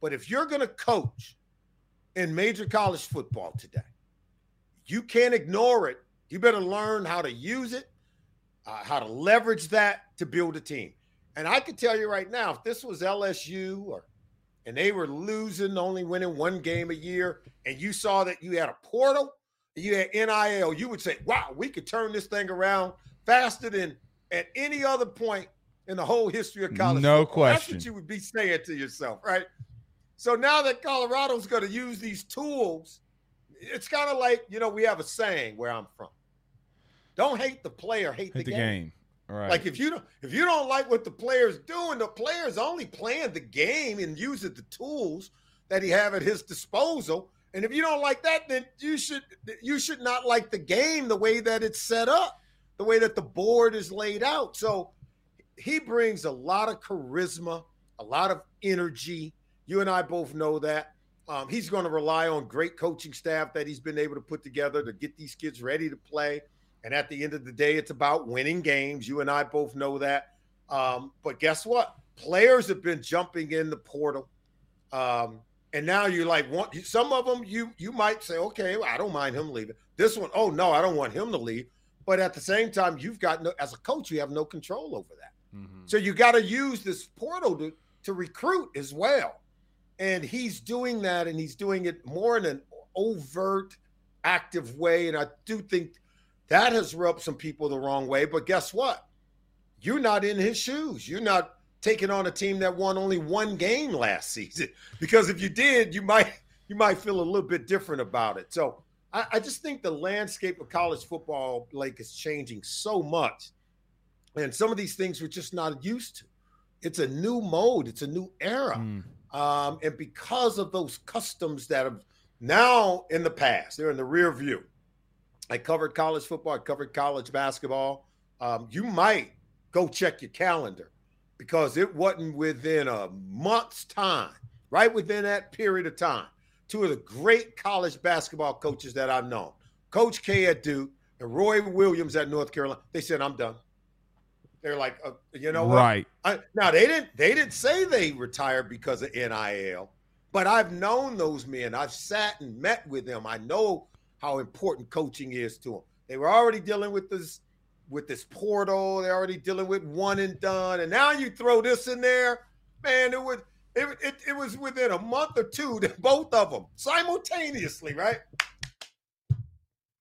But if you're going to coach in major college football today, you can't ignore it. You better learn how to use it, uh, how to leverage that to build a team. And I can tell you right now, if this was LSU or and they were losing, only winning one game a year, and you saw that you had a portal, you had NIL, you would say, wow, we could turn this thing around faster than at any other point in the whole history of college. No football. question. That's what you would be saying to yourself, right? So now that Colorado's going to use these tools, it's kind of like, you know, we have a saying where I'm from. Don't hate the player, hate, Hit the, the game. game. All right. Like if you don't if you don't like what the player's doing, the player's only playing the game and using the tools that he have at his disposal. And if you don't like that, then you should you should not like the game the way that it's set up, the way that the board is laid out. So he brings a lot of charisma, a lot of energy. You and I both know that. Um, he's going to rely on great coaching staff that he's been able to put together to get these kids ready to play. And at the end of the day, it's about winning games. You and I both know that. Um, but guess what? Players have been jumping in the portal. Um, and now you're like, want some of them you you might say, okay, well, I don't mind him leaving. This one, oh no, I don't want him to leave. But at the same time, you've got no as a coach, you have no control over that. Mhm. So you got to use this portal to to recruit as well. And he's doing that, and he's doing it more in an overt, active way. And I do think that has rubbed some people the wrong way. But guess what? You're not in his shoes. You're not taking on a team that won only one game last season. Because if you did, you might you might feel a little bit different about it. So I, I just think the landscape of college football, Blake, is changing so much. And some of these things we're just not used to. It's a new mode, it's a new era. Mm. Um, and because of those customs that have now in the past, they're in the rear view. I covered college football, I covered college basketball. Um, you might go check your calendar because it wasn't within a month's time, right within that period of time. Two of the great college basketball coaches that I've known, Coach K at Duke and Roy Williams at North Carolina, they said, "I'm done." They're like, uh, you know what? Right. I, now they didn't they didn't say they retired because of NIL, but I've known those men. I've sat and met with them. I know how important coaching is to them. They were already dealing with this with this portal. They're already dealing with one and done, and now you throw this in there, man. It was it, it, it was within a month or two that both of them simultaneously, right?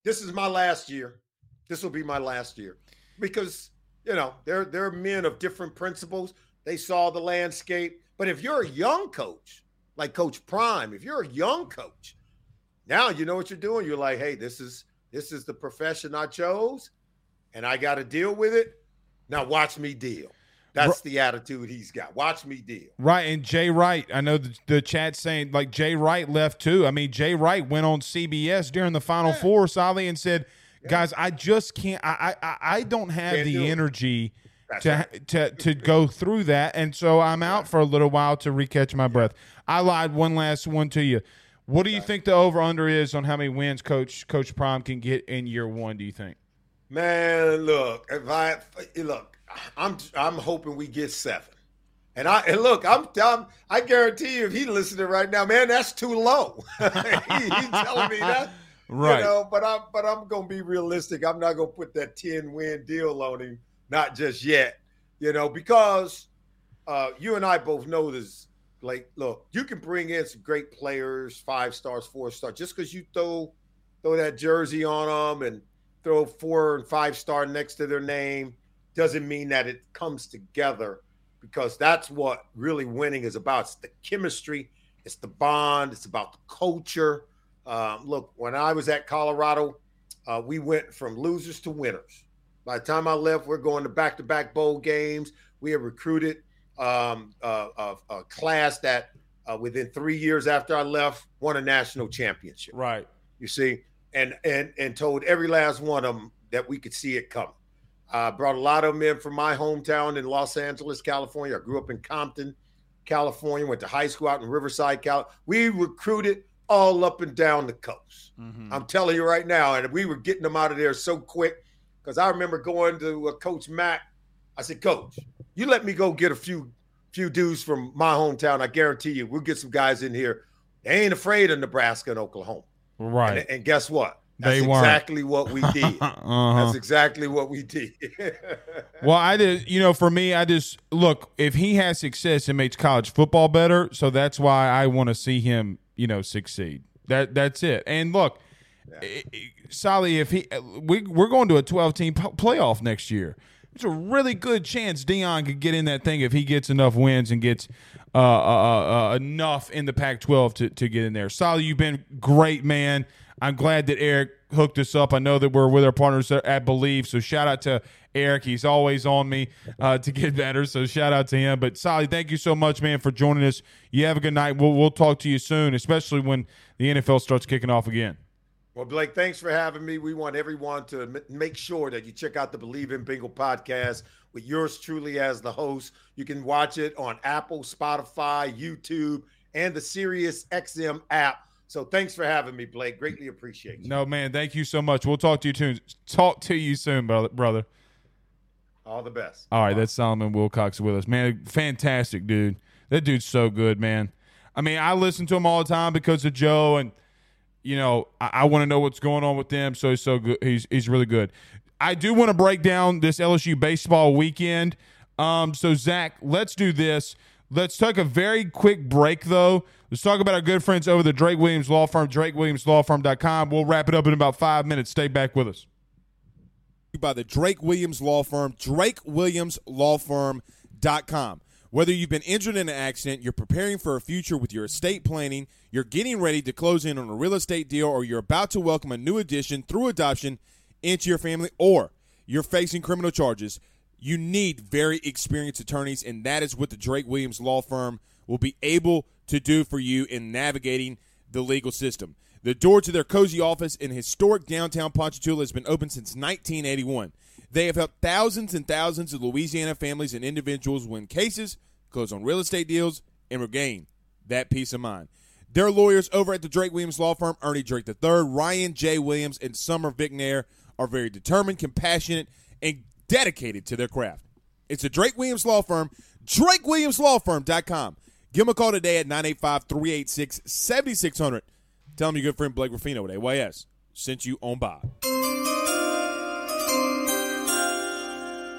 This is my last year. This will be my last year because you know they're they're men of different principles. They saw the landscape, but if you're a young coach like Coach Prime, if you're a young coach, now you know what you're doing. You're like, hey, this is this is the profession I chose, and I got to deal with it. Now watch me deal. That's the attitude he's got. Watch me deal. Right, and Jay Wright. I know the, the chat's saying like Jay Wright left too. I mean, Jay Wright went on CBS during the Final Yeah. Four, Sally, and said, "Guys, I just can't. I I, I don't have Can't the it." energy to right. to to go through that, and so I'm out for a little while to recatch my breath." I lied. One last one to you. What do you think the over under is on how many wins Coach Coach Prime can get in year one? Do you think? Man, look, if I look, I'm I'm hoping we get seven. And I and look, I'm, I'm I guarantee you, if he listening right now, man, that's too low. he, he's telling me that, Right. You know, but I'm but I'm gonna be realistic. I'm not gonna put that ten win deal on him, not just yet. You know, because uh, you and I both know this. Like, look, you can bring in some great players, five stars, four stars, just because you throw throw that jersey on them and throw four and five star next to their name doesn't mean that it comes together because that's what really winning is about. It's the chemistry, it's the bond, it's about the culture. Um, look, when I was at Colorado, uh, we went from losers to winners. By the time I left, we're going to back to back bowl games. We have recruited um, a, a, a class that uh, within three years after I left won a national championship Right. you see, and and and told every last one of them that we could see it coming. I brought a lot of them in from my hometown in Los Angeles, California. I grew up in Compton, California, went to high school out in Riverside, Cal. We recruited all up and down the coast. Mm-hmm. I'm telling you right now, and we were getting them out of there so quick because I remember going to uh, Coach Mack. I said, Coach, you let me go get a few few dudes from my hometown. I guarantee you, we'll get some guys in here. They ain't afraid of Nebraska and Oklahoma. Right. And, and guess what? That's they exactly what we did. uh-huh. That's exactly what we did. well, I did. You know, for me, I just look. If he has success, it makes college football better. So that's why I want to see him. You know, succeed. That that's it. And look, yeah. Solly, if he we we're going to a twelve team playoff next year. It's a really good chance Deion could get in that thing if he gets enough wins and gets uh, uh, uh, uh enough in the Pac-12 to, to get in there. Solly, you've been great, man. I'm glad that Eric hooked us up. I know that we're with our partners at Bleav, so shout out to Eric. He's always on me uh, to get better, so shout out to him. But Solly, thank you so much, man, for joining us. You have a good night. We'll we'll talk to you soon, especially when the NFL starts kicking off again. Well, Blake, thanks for having me. We want everyone to m- make sure that you check out the Bleav in Bengals podcast with yours truly as the host. You can watch it on Apple, Spotify, YouTube, and the Sirius XM app. So thanks for having me, Blake. Greatly appreciate you. No, man, thank you so much. We'll talk to you soon. Talk to you soon, brother. All the best. All right, that's Solomon Wilcots with us. Man, fantastic dude. That dude's so good, man. I mean, I listen to him all the time because of Joe and – you know, I, I want to know what's going on with them. So he's so good. He's he's really good. I do want to break down this LSU baseball weekend. Um, so Zach, let's do this. Let's take a very quick break though. Let's talk about our good friends over the Drake Williams Law Firm, drakewilliamslawfirm.com. We'll wrap it up in about five minutes. Stay back with us. By the Drake Williams Law Firm, drakewilliamslawfirm.com. Whether you've been injured in an accident, you're preparing for a future with your estate planning, you're getting ready to close in on a real estate deal, or you're about to welcome a new addition through adoption into your family, or you're facing criminal charges, you need very experienced attorneys, and that is what the Drake Williams Law Firm will be able to do for you in navigating the legal system. The door to their cozy office in historic downtown Ponchatoula has been open since 1981. They have helped thousands and thousands of Louisiana families and individuals win cases, close on real estate deals, and regain that peace of mind. Their lawyers over at the Drake Williams Law Firm, Ernie Drake III, Ryan J. Williams, and Summer Vignair, are very determined, compassionate, and dedicated to their craft. It's the Drake Williams Law Firm, drakewilliamslawfirm.com. Give them a call today at 985 386 7600. Tell them your good friend Blake Ruffino at AYS sent you on by.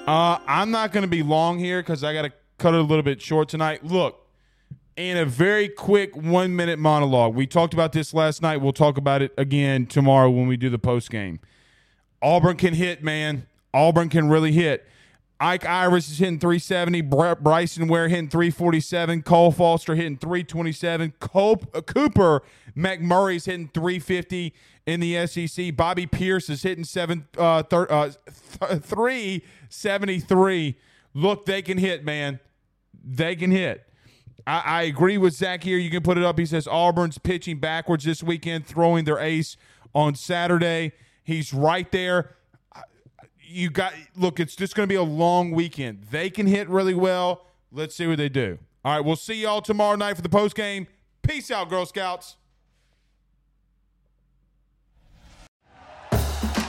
Uh, I'm not going to be long here because I got to cut it a little bit short tonight. Look, in a very quick one minute monologue, we talked about this last night. We'll talk about it again tomorrow when we do the post game. Auburn can hit, man. Auburn can really hit. Ike Irish is hitting 370. Bryson Ware hitting 347. Cole Foster hitting 327. Cope, uh, Cooper McMurray's hitting 350 in the SEC. Bobby Peirce is hitting seven, uh, thir- uh, th- 373. Look, they can hit, man. They can hit. I, I agree with Zach here. You can put it up. He says Auburn's pitching backwards this weekend, throwing their ace on Saturday. He's right there you got look, it's just going to be a long weekend. They can hit really well. Let's see what they do. All right, we'll see y'all tomorrow night for the post game. Peace out, Girl Scouts.